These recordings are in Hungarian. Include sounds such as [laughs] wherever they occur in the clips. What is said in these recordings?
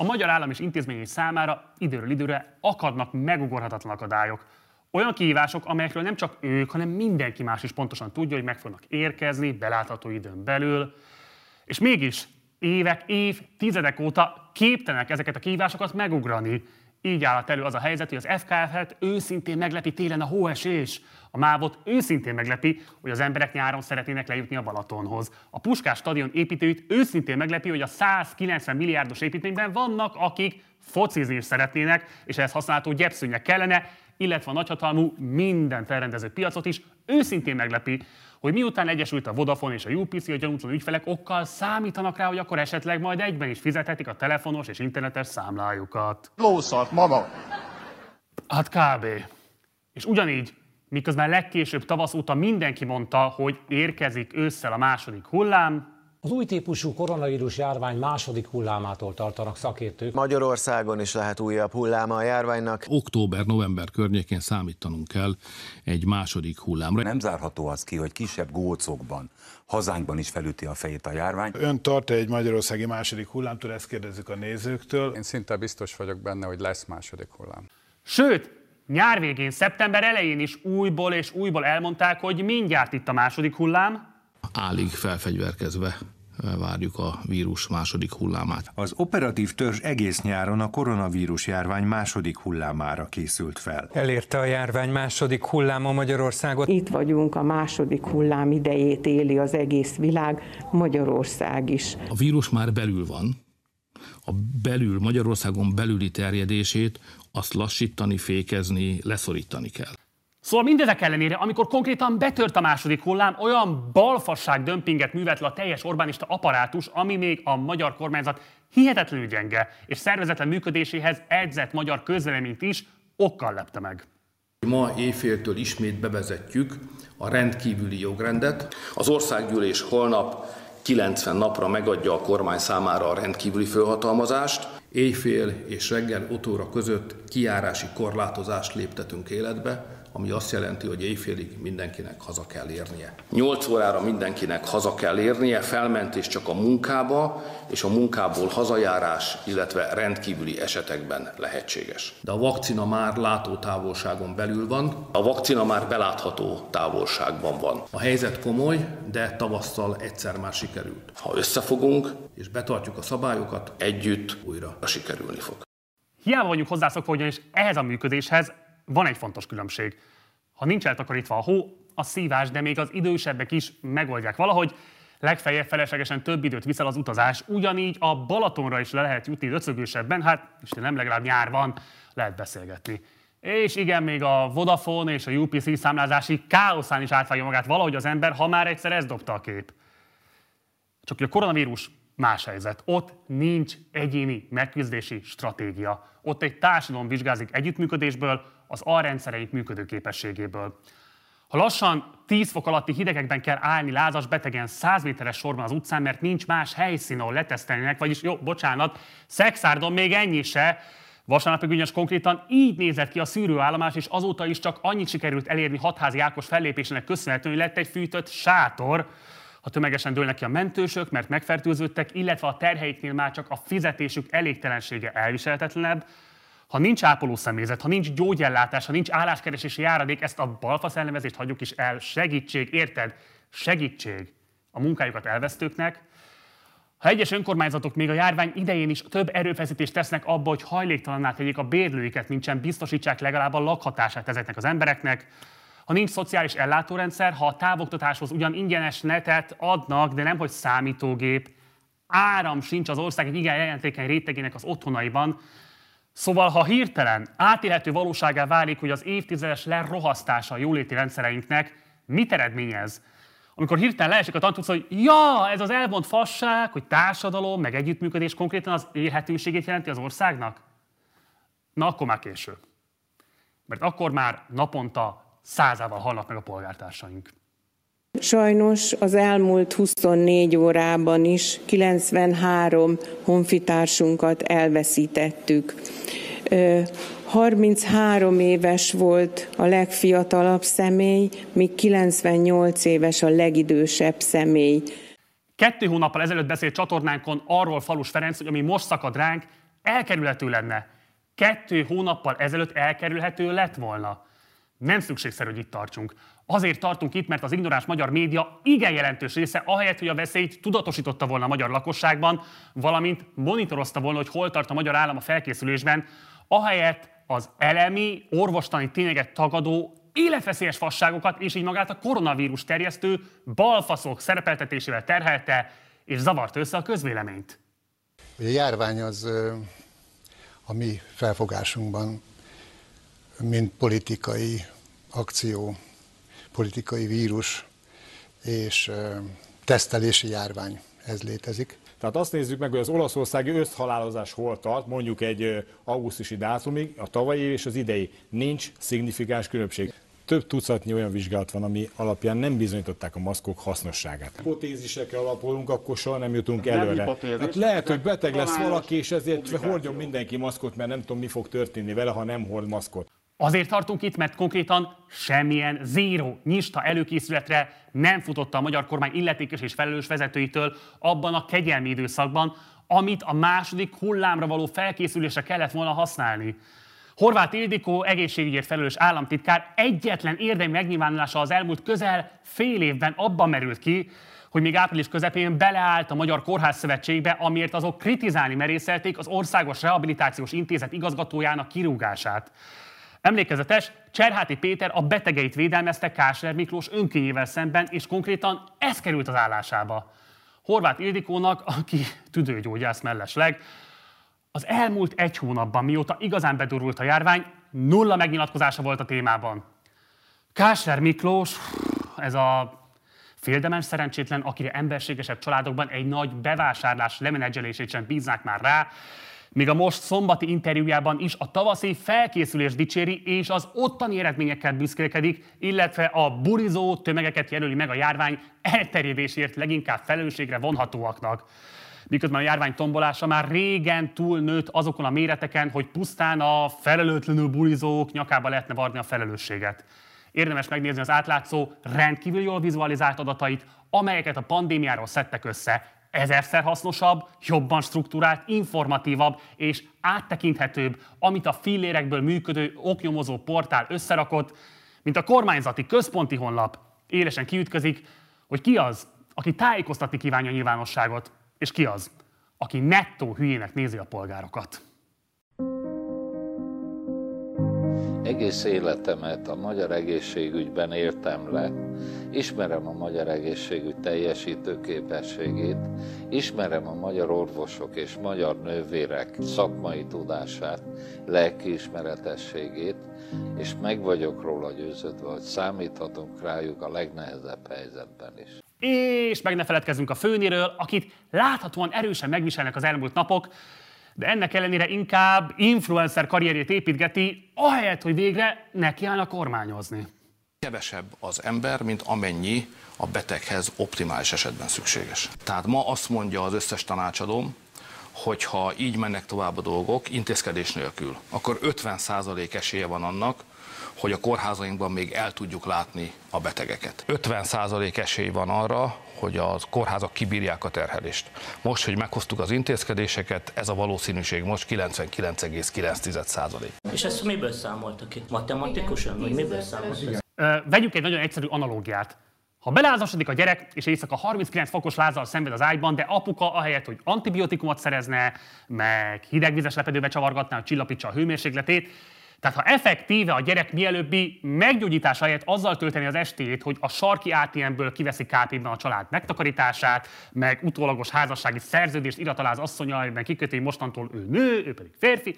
A magyar állam és intézményei számára időről időre akadnak megugorhatatlan akadályok. Olyan kihívások, amelyekről nem csak ők, hanem mindenki más is pontosan tudja, hogy meg fognak érkezni belátható időn belül. És mégis évek, év, tizedek óta képtelenek ezeket a kihívásokat megugrani. Így állhat elő az a helyzet, hogy az FKF-et őszintén meglepi télen a hóesés. A mávot őszintén meglepi, hogy az emberek nyáron szeretnének lejutni a Balatonhoz. A Puskás stadion építőit őszintén meglepi, hogy a 190 milliárdos építményben vannak, akik focizni is szeretnének, és ehhez használható gyepszőnyek kellene, illetve a nagyhatalmú minden felrendező piacot is őszintén meglepi, hogy miután egyesült a Vodafone és a UPC, a gyanútlan ügyfelek okkal számítanak rá, hogy akkor esetleg majd egyben is fizethetik a telefonos és internetes számlájukat. Lószart, mama! Hát kb. És ugyanígy, miközben legkésőbb tavasz óta mindenki mondta, hogy érkezik ősszel a második hullám, Az új típusú koronavírus járvány második hullámától tartanak szakértők. Magyarországon is lehet újabb hulláma a járványnak. Október-november környékén számítanunk kell egy második hullámra. Nem zárható az ki, hogy kisebb gócokban, hazánkban is felüti a fejét a járvány. Ön tart egy magyarországi második hullámtól, ezt kérdezzük a nézőktől. Én szinte biztos vagyok benne, hogy lesz második hullám. Sőt, nyár végén, szeptember elején is újból és újból elmondták, hogy mindjárt itt a második hullám, Álig felfegyverkezve várjuk a vírus második hullámát. Az operatív törzs egész nyáron a koronavírus járvány második hullámára készült fel. Elérte a járvány második hulláma Magyarországot. Itt vagyunk, a második hullám idejét éli az egész világ, Magyarország is. A vírus már belül van, a belül, Magyarországon belüli terjedését azt lassítani, fékezni, leszorítani kell. Szóval mindezek ellenére, amikor konkrétan betört a második hullám, olyan balfasság dömpinget művelt le a teljes Orbánista apparátus, ami még a magyar kormányzat hihetetlenül gyenge és szervezetlen működéséhez edzett magyar közvéleményt is okkal lepte meg. Ma éjféltől ismét bevezetjük a rendkívüli jogrendet. Az országgyűlés holnap 90 napra megadja a kormány számára a rendkívüli főhatalmazást. Éjfél és reggel 5 óra között kiárási korlátozást léptetünk életbe, ami azt jelenti, hogy éjfélig mindenkinek haza kell érnie. 8 órára mindenkinek haza kell érnie, felmentés csak a munkába, és a munkából hazajárás, illetve rendkívüli esetekben lehetséges. De a vakcina már látótávolságon belül van. A vakcina már belátható távolságban van. A helyzet komoly, de tavasszal egyszer már sikerült. Ha összefogunk és betartjuk a szabályokat, együtt újra sikerülni fog. Hiába vagyunk hozzászokva, ugyanis ehhez a működéshez van egy fontos különbség. Ha nincs eltakarítva a hó, a szívás, de még az idősebbek is megoldják valahogy, legfeljebb feleslegesen több időt viszel az utazás. Ugyanígy a Balatonra is le lehet jutni öcögősebben, hát Isten nem legalább nyár van, lehet beszélgetni. És igen, még a Vodafone és a UPC számlázási káoszán is átvágja magát valahogy az ember, ha már egyszer ez dobta a kép. Csak hogy a koronavírus más helyzet. Ott nincs egyéni megküzdési stratégia. Ott egy társadalom vizsgázik együttműködésből, az alrendszereink működőképességéből. Ha lassan 10 fok alatti hidegekben kell állni lázas betegen 100 méteres sorban az utcán, mert nincs más helyszín, ahol letesztelnének, vagyis jó, bocsánat, szexárdon még ennyi se, Vasárnap ugyanis konkrétan így nézett ki a szűrőállomás, és azóta is csak annyit sikerült elérni hatházi Ákos fellépésének köszönhetően, hogy lett egy fűtött sátor, ha tömegesen dőlnek ki a mentősök, mert megfertőződtek, illetve a terheiknél már csak a fizetésük elégtelensége elviselhetetlenebb, ha nincs ápoló személyzet, ha nincs gyógyellátás, ha nincs álláskeresési járadék, ezt a balfasz elnevezést hagyjuk is el. Segítség, érted? Segítség a munkájukat elvesztőknek. Ha egyes önkormányzatok még a járvány idején is több erőfeszítést tesznek abba, hogy hajléktalanná tegyék a bérlőiket, nincsen biztosítsák legalább a lakhatását ezeknek az embereknek, ha nincs szociális ellátórendszer, ha a távoktatáshoz ugyan ingyenes netet adnak, de nem hogy számítógép, áram sincs az ország egy igen jelentékeny rétegének az otthonaiban, Szóval, ha hirtelen átélhető valóságá válik, hogy az évtizedes lerohasztása a jóléti rendszereinknek mit eredményez, amikor hirtelen leesik a tantúsz, hogy ja, ez az elvont fasság, hogy társadalom, meg együttműködés konkrétan az élhetőségét jelenti az országnak? Na, akkor már késő. Mert akkor már naponta százával halnak meg a polgártársaink. Sajnos az elmúlt 24 órában is 93 honfitársunkat elveszítettük. 33 éves volt a legfiatalabb személy, míg 98 éves a legidősebb személy. Kettő hónappal ezelőtt beszélt csatornánkon arról Falus Ferenc, hogy ami most szakad ránk, elkerülhető lenne. Kettő hónappal ezelőtt elkerülhető lett volna. Nem szükségszerű, hogy itt tartsunk. Azért tartunk itt, mert az ignoráns magyar média igen jelentős része, ahelyett, hogy a veszélyt tudatosította volna a magyar lakosságban, valamint monitorozta volna, hogy hol tart a magyar állam a felkészülésben, ahelyett az elemi, orvostani tényeket tagadó, életveszélyes fasságokat és így magát a koronavírus terjesztő balfaszok szerepeltetésével terhelte és zavart össze a közvéleményt. A járvány az a mi felfogásunkban, mint politikai akció, politikai vírus és tesztelési járvány, ez létezik. Tehát azt nézzük meg, hogy az olaszországi összhalálozás hol tart, mondjuk egy augusztusi dátumig, a tavalyi és az idei. Nincs szignifikáns különbség. Több tucatnyi olyan vizsgálat van, ami alapján nem bizonyították a maszkok hasznosságát. Hipotézisekre alapolunk, akkor soha nem jutunk előre. Hát lehet, hogy beteg lesz valaki, és ezért hordjon mindenki maszkot, mert nem tudom, mi fog történni vele, ha nem hord maszkot. Azért tartunk itt, mert konkrétan semmilyen zéró nyista előkészületre nem futotta a magyar kormány illetékes és felelős vezetőitől abban a kegyelmi időszakban, amit a második hullámra való felkészülésre kellett volna használni. Horváth Ildikó egészségügyért felelős államtitkár egyetlen érdemi megnyilvánulása az elmúlt közel fél évben abban merült ki, hogy még április közepén beleállt a Magyar Kórház Szövetségbe, amiért azok kritizálni merészelték az Országos Rehabilitációs Intézet igazgatójának kirúgását. Emlékezetes, Cserháti Péter a betegeit védelmezte Kásler Miklós önkényével szemben, és konkrétan ez került az állásába. Horváth Ildikónak, aki tüdőgyógyász mellesleg, az elmúlt egy hónapban, mióta igazán bedurult a járvány, nulla megnyilatkozása volt a témában. Kásler Miklós, ez a féldemens szerencsétlen, akire emberségesebb családokban egy nagy bevásárlás lemenedzselését sem bíznák már rá, míg a most szombati interjújában is a tavaszi felkészülés dicséri és az ottani eredményekkel büszkélkedik, illetve a burizó tömegeket jelöli meg a járvány elterjedésért leginkább felelősségre vonhatóaknak. Miközben a járvány tombolása már régen túlnőtt azokon a méreteken, hogy pusztán a felelőtlenül burizók nyakába lehetne varni a felelősséget. Érdemes megnézni az átlátszó, rendkívül jól vizualizált adatait, amelyeket a pandémiáról szedtek össze, ezerszer hasznosabb, jobban struktúrált, informatívabb és áttekinthetőbb, amit a fillérekből működő oknyomozó portál összerakott, mint a kormányzati központi honlap. Élesen kiütközik, hogy ki az, aki tájékoztatni kívánja a nyilvánosságot, és ki az, aki nettó hülyének nézi a polgárokat. Egész életemet a magyar egészségügyben értem le. Ismerem a magyar egészségügy teljesítő képességét, ismerem a magyar orvosok és magyar nővérek szakmai tudását, lelkiismeretességét, és meg vagyok róla győződve, hogy számíthatunk rájuk a legnehezebb helyzetben is. És meg ne feledkezzünk a főnéről, akit láthatóan erősen megviselnek az elmúlt napok, de ennek ellenére inkább influencer karrierjét építgeti, ahelyett, hogy végre nekiállna kormányozni. Kevesebb az ember, mint amennyi a beteghez optimális esetben szükséges. Tehát ma azt mondja az összes tanácsadóm, hogy ha így mennek tovább a dolgok, intézkedés nélkül, akkor 50% esélye van annak, hogy a kórházainkban még el tudjuk látni a betegeket. 50% esély van arra, hogy a kórházak kibírják a terhelést. Most, hogy meghoztuk az intézkedéseket, ez a valószínűség most 99,9%. És ezt miből számoltak ki? Matematikusan? Vagy miből számoltak? Vegyük egy nagyon egyszerű analógiát. Ha belázasodik a gyerek, és éjszaka 39 fokos lázzal szenved az ágyban, de apuka ahelyett, hogy antibiotikumot szerezne, meg hidegvizes lepedőbe csavargatná, hogy csillapítsa a hőmérsékletét, tehát ha effektíve a gyerek mielőbbi meggyógyítás helyett azzal tölteni az estét, hogy a sarki ATM-ből kiveszi kp a család megtakarítását, meg utólagos házassági szerződést irataláz asszonya, amiben kiköti, hogy mostantól ő nő, ő pedig férfi,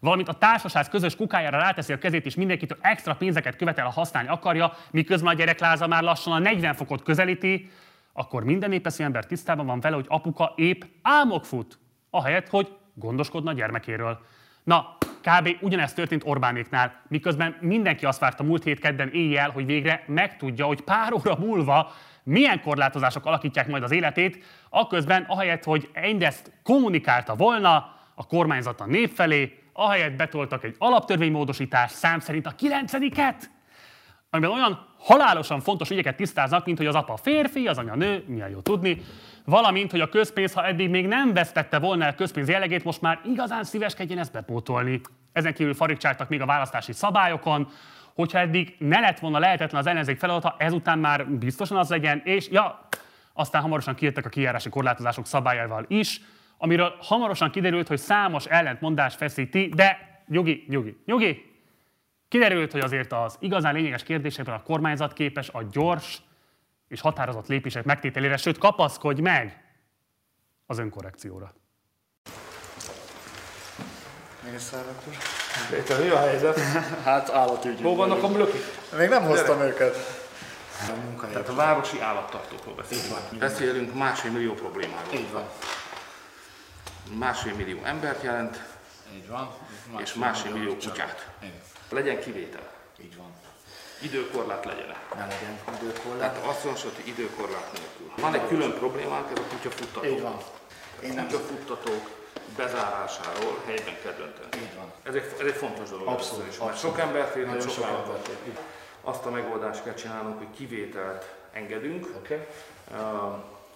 valamint a társaság közös kukájára ráteszi a kezét, és mindenkitől extra pénzeket követel, ha használni akarja, miközben a gyerekláza már lassan a 40 fokot közelíti, akkor minden népeszű ember tisztában van vele, hogy apuka épp álmok fut, ahelyett, hogy gondoskodna a gyermekéről. Na, kb. ugyanezt történt Orbánéknál, miközben mindenki azt várta múlt hét kedden éjjel, hogy végre megtudja, hogy pár óra múlva milyen korlátozások alakítják majd az életét, akközben ahelyett, hogy mindezt kommunikálta volna a kormányzat a nép felé, ahelyett betoltak egy alaptörvénymódosítás szám szerint a kilencediket, amiben olyan halálosan fontos ügyeket tisztáznak, mint hogy az apa férfi, az anya nő, milyen jó tudni, valamint, hogy a közpénz, ha eddig még nem vesztette volna el közpénz jellegét, most már igazán szíveskedjen ezt bepótolni. Ezen kívül farigcsáltak még a választási szabályokon, hogyha eddig ne lett volna lehetetlen az ellenzék feladata, ezután már biztosan az legyen, és ja, aztán hamarosan kijöttek a kijárási korlátozások szabályával is, amiről hamarosan kiderült, hogy számos ellentmondás feszíti, de nyugi, nyugi, nyugi, Kiderült, hogy azért az igazán lényeges kérdésekben a kormányzat képes a gyors és határozott lépések megtételére, sőt kapaszkodj meg az önkorrekcióra. Mészállak úr. Péter, mi a helyzet? [laughs] Hát állatügy. Hol vannak a blökik? Még nem hoztam Gyere. őket. A Tehát a városi állattartókról beszélünk. Beszélünk másfél millió problémáról. Így van. Másfél millió embert jelent. Így van. Másfél és másfél millió kutyát. Legyen kivétel. Így van. Időkorlát legyen. Ne legyen időkorlát. Tehát azonosított időkorlát nélkül. Van egy külön problémánk, ez a kutyafuttató. Így van. Én nem kutyafuttatók bezárásáról helyben kell dönteni. Így van. Ez egy, ez egy fontos dolog. Abszolút. Is, abszolút. sok embert ér, nagyon sok embert ér. Azt a megoldást kell csinálnunk, hogy kivételt engedünk. Okay.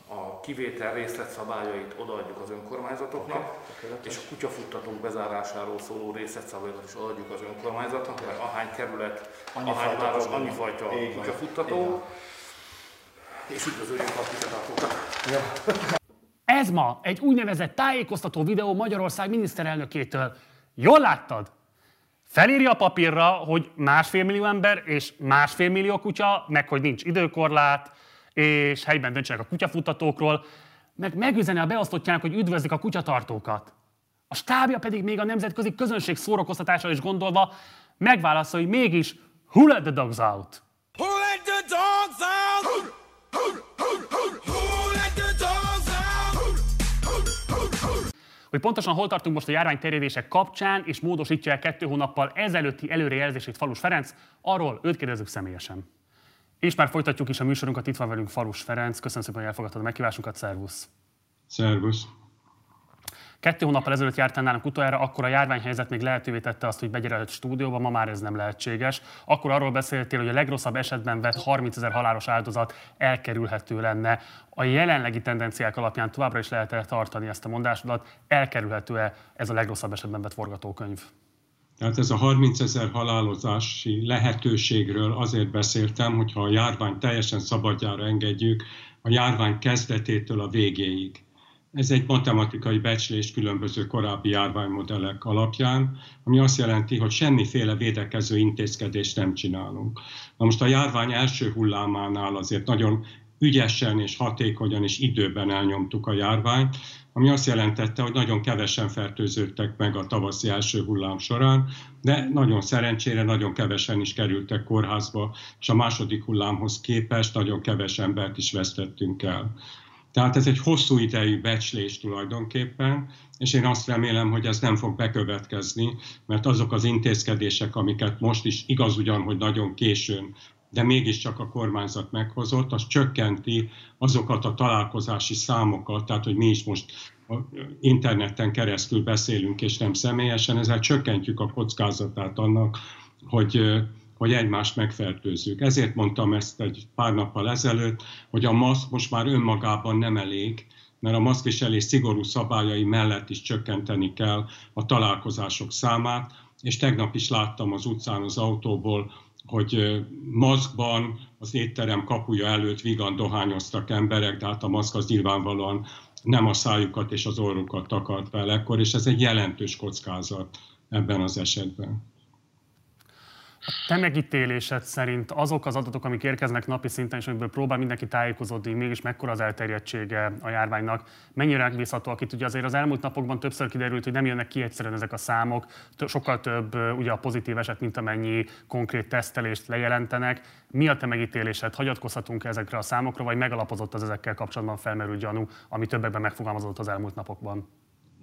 A kivétel részletszabályait odaadjuk az önkormányzatoknak, okay. És a kutyafuttatók bezárásáról szóló részletszabályokat is odaadjuk az önkormányzatnak, mert ahány kerület, annyi ahány város, annyi fajta kutyafuttató, és üdvözöljük a kutyatartókat. [laughs] Ez ma egy úgynevezett tájékoztató videó Magyarország miniszterelnökétől. Jól láttad? Felírja a papírra, hogy másfél millió ember és másfél millió kutya, meg hogy nincs időkorlát, és helyben döntsenek a kutyafutatókról, meg megüzeni a beosztottjának, hogy üdvözlik a kutyatartókat. A stábja pedig még a nemzetközi közönség szórakoztatásra is gondolva megválaszol, hogy mégis who let the dogs out? Who let the dogs out? Who let the dogs out? Hogy pontosan hol tartunk most a járvány terjedések kapcsán, és módosítja el kettő hónappal ezelőtti előrejelzését Falus Ferenc, arról őt kérdezzük személyesen. És már folytatjuk is a műsorunkat, itt van velünk Falus Ferenc. Köszönöm szépen, hogy elfogadtad a meghívásunkat, szervusz! Szervusz! Kettő hónappal ezelőtt jártál nálunk utoljára, akkor a járványhelyzet még lehetővé tette azt, hogy begyere a stúdióba, ma már ez nem lehetséges. Akkor arról beszéltél, hogy a legrosszabb esetben vett 30 ezer halálos áldozat elkerülhető lenne. A jelenlegi tendenciák alapján továbbra is lehet -e tartani ezt a mondásodat? Elkerülhető-e ez a legrosszabb esetben vett forgatókönyv? Tehát ez a 30 ezer halálozási lehetőségről azért beszéltem, hogyha a járvány teljesen szabadjára engedjük, a járvány kezdetétől a végéig. Ez egy matematikai becslés különböző korábbi járványmodellek alapján, ami azt jelenti, hogy semmiféle védekező intézkedést nem csinálunk. Na most a járvány első hullámánál azért nagyon ügyesen és hatékonyan és időben elnyomtuk a járványt, ami azt jelentette, hogy nagyon kevesen fertőződtek meg a tavaszi első hullám során, de nagyon szerencsére nagyon kevesen is kerültek kórházba, és a második hullámhoz képest nagyon keves embert is vesztettünk el. Tehát ez egy hosszú idejű becslés tulajdonképpen, és én azt remélem, hogy ez nem fog bekövetkezni, mert azok az intézkedések, amiket most is igaz ugyan, hogy nagyon későn de mégiscsak a kormányzat meghozott, az csökkenti azokat a találkozási számokat, tehát hogy mi is most interneten keresztül beszélünk, és nem személyesen, ezzel csökkentjük a kockázatát annak, hogy, hogy egymást megfertőzzük. Ezért mondtam ezt egy pár nappal ezelőtt, hogy a maszk most már önmagában nem elég, mert a maszkviselés szigorú szabályai mellett is csökkenteni kell a találkozások számát, és tegnap is láttam az utcán az autóból, hogy maszkban az étterem kapuja előtt vigan dohányoztak emberek, de hát a maszk az nyilvánvalóan nem a szájukat és az orrukat takart fel ekkor, és ez egy jelentős kockázat ebben az esetben. Te megítélésed szerint azok az adatok, amik érkeznek napi szinten, és amiből próbál mindenki tájékozódni, mégis mekkora az elterjedtsége a járványnak, mennyire megbízhatóak itt? Ugye azért az elmúlt napokban többször kiderült, hogy nem jönnek ki egyszerűen ezek a számok, sokkal több ugye a pozitív eset, mint amennyi konkrét tesztelést lejelentenek. Mi a te megítélésed? Hagyatkozhatunk ezekre a számokra, vagy megalapozott az ezekkel kapcsolatban felmerült gyanú, ami többekben megfogalmazott az elmúlt napokban?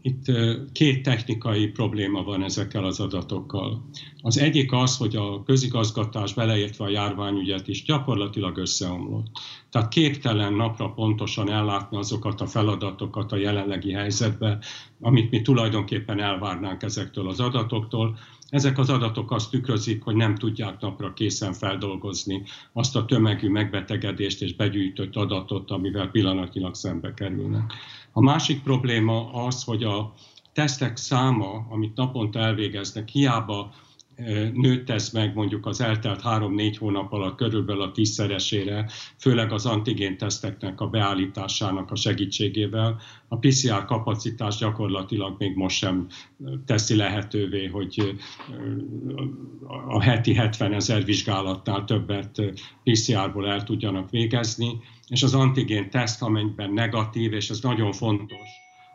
Itt két technikai probléma van ezekkel az adatokkal. Az egyik az, hogy a közigazgatás beleértve a járványügyet is gyakorlatilag összeomlott. Tehát képtelen napra pontosan ellátni azokat a feladatokat a jelenlegi helyzetbe, amit mi tulajdonképpen elvárnánk ezektől az adatoktól, Ezek az adatok azt tükrözik, hogy nem tudják napra készen feldolgozni azt a tömegű megbetegedést és begyűjtött adatot, amivel pillanatnyilag szembe kerülnek. A másik probléma az, hogy a tesztek száma, amit naponta elvégeznek, hiába nőtt ez meg mondjuk az eltelt három-négy hónap alatt körülbelül a tízszeresére, főleg az antigén teszteknek a beállításának a segítségével. A PCR kapacitás gyakorlatilag még most sem teszi lehetővé, hogy a heti 70 ezer vizsgálatnál többet PCR-ból el tudjanak végezni, és az antigén teszt, amelyben negatív, és ez nagyon fontos,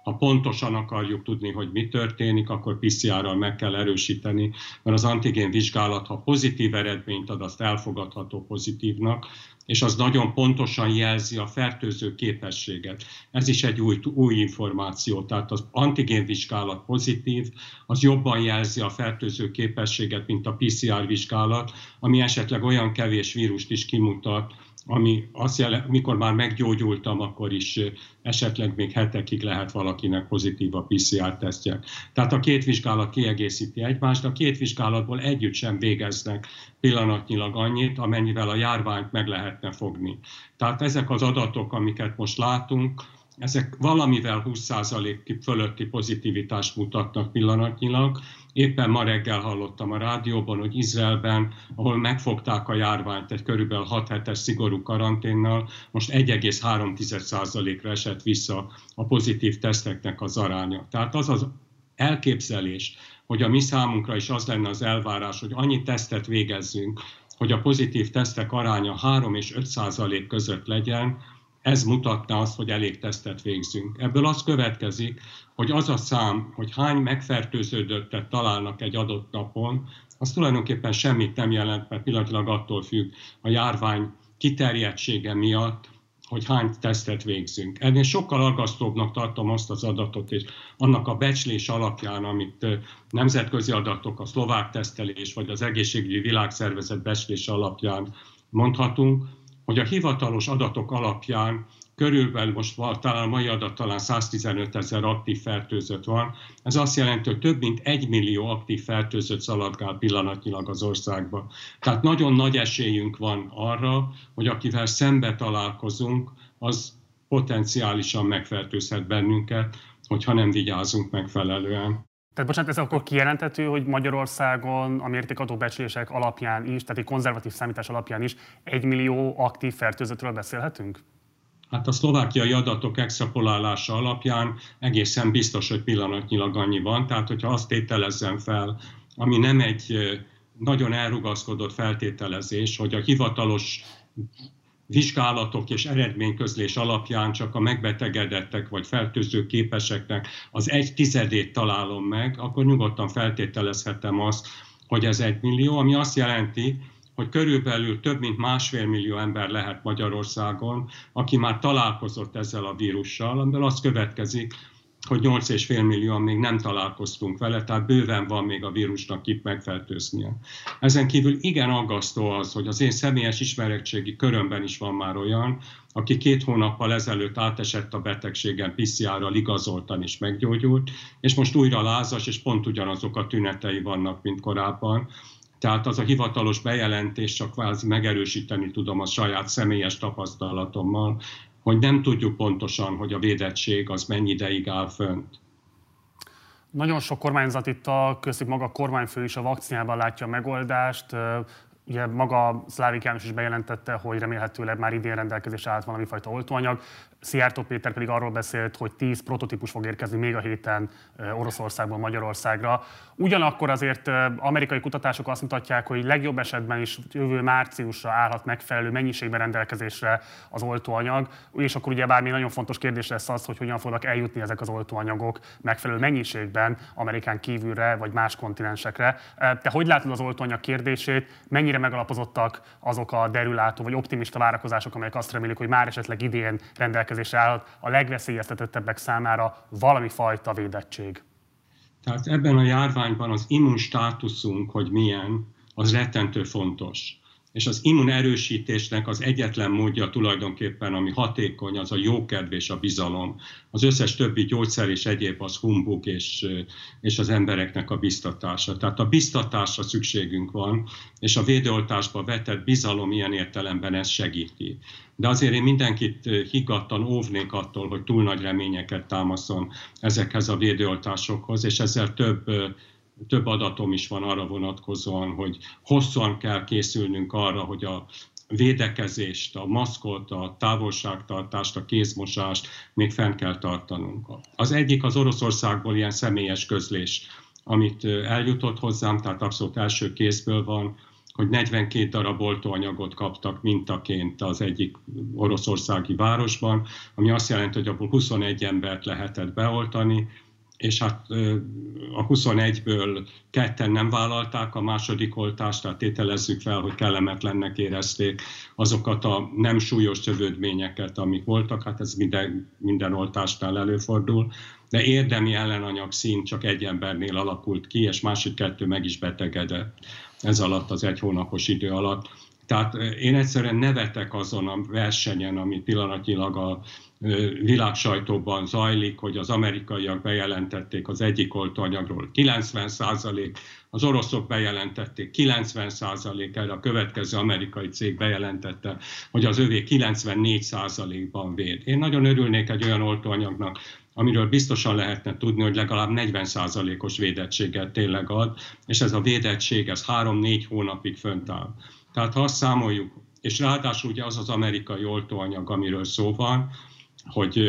ha pontosan akarjuk tudni, hogy mi történik, akkor PCR-ral meg kell erősíteni, mert az antigén vizsgálat, ha pozitív eredményt ad, azt elfogadható pozitívnak, és az nagyon pontosan jelzi a fertőző képességet. Ez is egy új, új információ, tehát az antigén vizsgálat pozitív, az jobban jelzi a fertőző képességet, mint a PCR vizsgálat, ami esetleg olyan kevés vírust is kimutat, ami azt jelent, mikor már meggyógyultam, akkor is esetleg még hetekig lehet valakinek pozitív a PCR-tesztje. Tehát a két vizsgálat kiegészíti egymást, a két vizsgálatból együtt sem végeznek pillanatnyilag annyit, amennyivel a járványt meg lehetne fogni. Tehát ezek az adatok, amiket most látunk, ezek valamivel 20% fölötti pozitivitást mutatnak pillanatnyilag. Éppen ma reggel hallottam a rádióban, hogy Izraelben, ahol megfogták a járványt egy körülbelül 6 hetes szigorú karanténnal, most 1,3%-ra esett vissza a pozitív teszteknek az aránya. Tehát az az elképzelés, hogy a mi számunkra is az lenne az elvárás, hogy annyi tesztet végezzünk, hogy a pozitív tesztek aránya 3 és 5 százalék között legyen, ez mutatná azt, hogy elég tesztet végzünk. Ebből az következik, hogy az a szám, hogy hány megfertőződöttet találnak egy adott napon, az tulajdonképpen semmit nem jelent, mert pillanatilag attól függ a járvány kiterjedtsége miatt, hogy hány tesztet végzünk. Ennél sokkal aggasztóbbnak tartom azt az adatot, és annak a becslés alapján, amit nemzetközi adatok, a szlovák tesztelés, vagy az egészségügyi világszervezet becslés alapján mondhatunk, hogy a hivatalos adatok alapján körülbelül most talán a mai adat talán 115 ezer aktív fertőzött van. Ez azt jelenti, hogy több mint egy millió aktív fertőzött szaladgál pillanatnyilag az országban. Tehát nagyon nagy esélyünk van arra, hogy akivel szembe találkozunk, az potenciálisan megfertőzhet bennünket, hogyha nem vigyázunk megfelelően. Tehát bocsánat, ez akkor kijelenthető, hogy Magyarországon a mértékadó becslések alapján is, tehát egy konzervatív számítás alapján is egy millió aktív fertőzöttről beszélhetünk? Hát a szlovákiai adatok extrapolálása alapján egészen biztos, hogy pillanatnyilag annyi van. Tehát, hogyha azt tételezzem fel, ami nem egy nagyon elrugaszkodott feltételezés, hogy a hivatalos vizsgálatok és eredményközlés alapján csak a megbetegedettek vagy fertőző képeseknek az egy tizedét találom meg, akkor nyugodtan feltételezhetem azt, hogy ez egy millió, ami azt jelenti, hogy körülbelül több mint másfél millió ember lehet Magyarországon, aki már találkozott ezzel a vírussal, amiből az következik, hogy 8,5 millióan még nem találkoztunk vele, tehát bőven van még a vírusnak itt megfertőznie. Ezen kívül igen aggasztó az, hogy az én személyes ismeretségi körömben is van már olyan, aki két hónappal ezelőtt átesett a betegségen, PCR-ral igazoltan is meggyógyult, és most újra lázas, és pont ugyanazok a tünetei vannak, mint korábban. Tehát az a hivatalos bejelentés csak kvázi megerősíteni tudom a saját személyes tapasztalatommal, hogy nem tudjuk pontosan, hogy a védettség az mennyi ideig áll fönt. Nagyon sok kormányzat itt a köztük maga a kormányfő is a vakcinában látja a megoldást. Ugye maga Szlávik János is bejelentette, hogy remélhetőleg már idén rendelkezésre állt valami fajta oltóanyag. Szijjártó Péter pedig arról beszélt, hogy 10 prototípus fog érkezni még a héten Oroszországból Magyarországra. Ugyanakkor azért amerikai kutatások azt mutatják, hogy legjobb esetben is jövő márciusra állhat megfelelő mennyiségben rendelkezésre az oltóanyag, és akkor ugye bármi nagyon fontos kérdés lesz az, hogy hogyan fognak eljutni ezek az oltóanyagok megfelelő mennyiségben Amerikán kívülre vagy más kontinensekre. Te hogy látod az oltóanyag kérdését? Mennyire megalapozottak azok a derülátó vagy optimista várakozások, amelyek azt remélik, hogy már esetleg idén rendelkezésre rendelkezésre állhat a legveszélyeztetettebbek számára valami fajta védettség. Tehát ebben a járványban az immunstátuszunk, hogy milyen, az rettentő fontos. És az immunerősítésnek az egyetlen módja tulajdonképpen, ami hatékony, az a jókedv és a bizalom. Az összes többi gyógyszer és egyéb az humbug és, és az embereknek a biztatása. Tehát a biztatásra szükségünk van, és a védőoltásba vetett bizalom ilyen értelemben ezt segíti. De azért én mindenkit higgadtan óvnék attól, hogy túl nagy reményeket támaszon ezekhez a védőoltásokhoz, és ezzel több több adatom is van arra vonatkozóan, hogy hosszan kell készülnünk arra, hogy a védekezést, a maszkot, a távolságtartást, a kézmosást még fenn kell tartanunk. Az egyik az Oroszországból ilyen személyes közlés, amit eljutott hozzám, tehát abszolút első kézből van, hogy 42 darab oltóanyagot kaptak mintaként az egyik oroszországi városban, ami azt jelenti, hogy abból 21 embert lehetett beoltani, és hát a 21-ből ketten nem vállalták a második oltást, tehát tételezzük fel, hogy kellemetlennek érezték azokat a nem súlyos csövődményeket, amik voltak, hát ez minden, minden oltásnál előfordul, de érdemi ellenanyag szint csak egy embernél alakult ki, és másik kettő meg is betegedett. Ez alatt, az egy hónapos idő alatt. Tehát én egyszerűen nevetek azon a versenyen, ami pillanatnyilag a világ sajtóban zajlik, hogy az amerikaiak bejelentették az egyik oltóanyagról 90 százalék, az oroszok bejelentették 90 százalék, erre a következő amerikai cég bejelentette, hogy az övé 94 százalékban véd. Én nagyon örülnék egy olyan oltóanyagnak, amiről biztosan lehetne tudni, hogy legalább 40%-os védettséget tényleg ad, és ez a védettség, ez 3-4 hónapig fönt áll. Tehát ha azt számoljuk, és ráadásul ugye az az amerikai oltóanyag, amiről szó van, hogy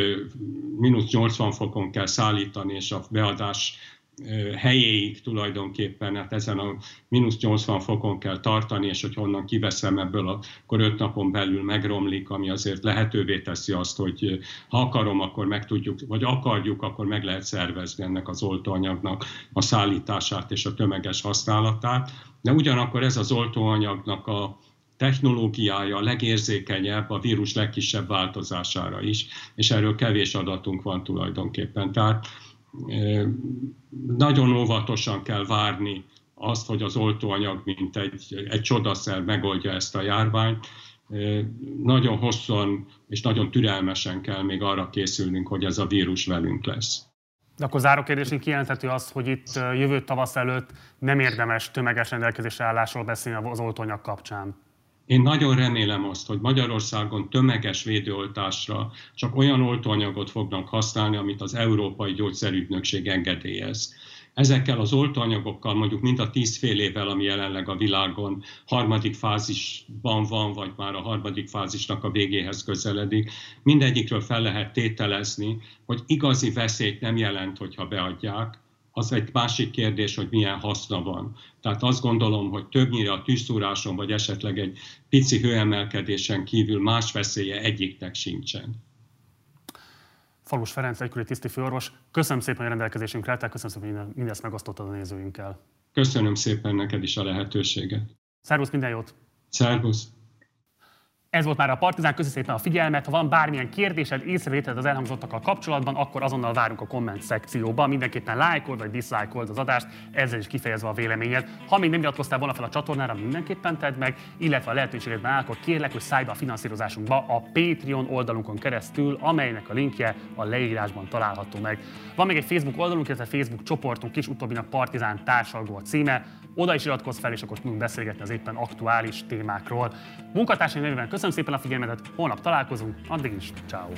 mínusz 80 fokon kell szállítani, és a beadás helyéig tulajdonképpen, hát ezen a mínusz 80 fokon kell tartani, és hogy honnan kiveszem ebből, akkor öt napon belül megromlik, ami azért lehetővé teszi azt, hogy ha akarom, akkor meg tudjuk, vagy akarjuk, akkor meg lehet szervezni ennek az oltóanyagnak a szállítását és a tömeges használatát. De ugyanakkor ez az oltóanyagnak a technológiája a legérzékenyebb a vírus legkisebb változására is, és erről kevés adatunk van tulajdonképpen. Tehát nagyon óvatosan kell várni azt, hogy az oltóanyag, mint egy, egy csodaszer megoldja ezt a járványt. Nagyon hosszan és nagyon türelmesen kell még arra készülnünk, hogy ez a vírus velünk lesz. De akkor záró kérdésünk kijelenthető az, hogy itt jövő tavasz előtt nem érdemes tömeges rendelkezésre állásról beszélni az oltóanyag kapcsán. Én nagyon remélem azt, hogy Magyarországon tömeges védőoltásra csak olyan oltóanyagot fognak használni, amit az Európai Gyógyszerügynökség engedélyez. Ezekkel az oltóanyagokkal, mondjuk mint a tíz fél évvel, ami jelenleg a világon harmadik fázisban van, vagy már a harmadik fázisnak a végéhez közeledik, mindegyikről fel lehet tételezni, hogy igazi veszélyt nem jelent, hogyha beadják, az egy másik kérdés, hogy milyen haszna van. Tehát azt gondolom, hogy többnyire a tűzszúráson, vagy esetleg egy pici hőemelkedésen kívül más veszélye egyiknek sincsen. Falus Ferenc, egykori tiszti főorvos, köszönöm szépen, hogy rendelkezésünkre álltál, köszönöm szépen, hogy mindezt megosztottad a nézőinkkel. Köszönöm szépen neked is a lehetőséget. Szervusz, minden jót! Szervusz! Ez volt már a Partizán, köszi szépen a figyelmet. Ha van bármilyen kérdésed, észrevételed az elhangzottakkal kapcsolatban, akkor azonnal várunk a komment szekcióba. Mindenképpen lájkold vagy diszlájkold az adást, ezzel is kifejezve a véleményed. Ha még nem iratkoztál volna fel a csatornára, mindenképpen tedd meg, illetve a lehetőségedben áll, akkor kérlek, hogy szállj be a finanszírozásunkba a Patreon oldalunkon keresztül, amelynek a linkje a leírásban található meg. Van még egy Facebook oldalunk, illetve Facebook csoportunk is, utóbbinak Partizán társalgó a címe. Oda is iratkozz fel, és akkor tudunk beszélgetni az éppen aktuális témákról. Munkatársaim nevében köszönöm szépen a figyelmetet, holnap találkozunk, addig is, ciao.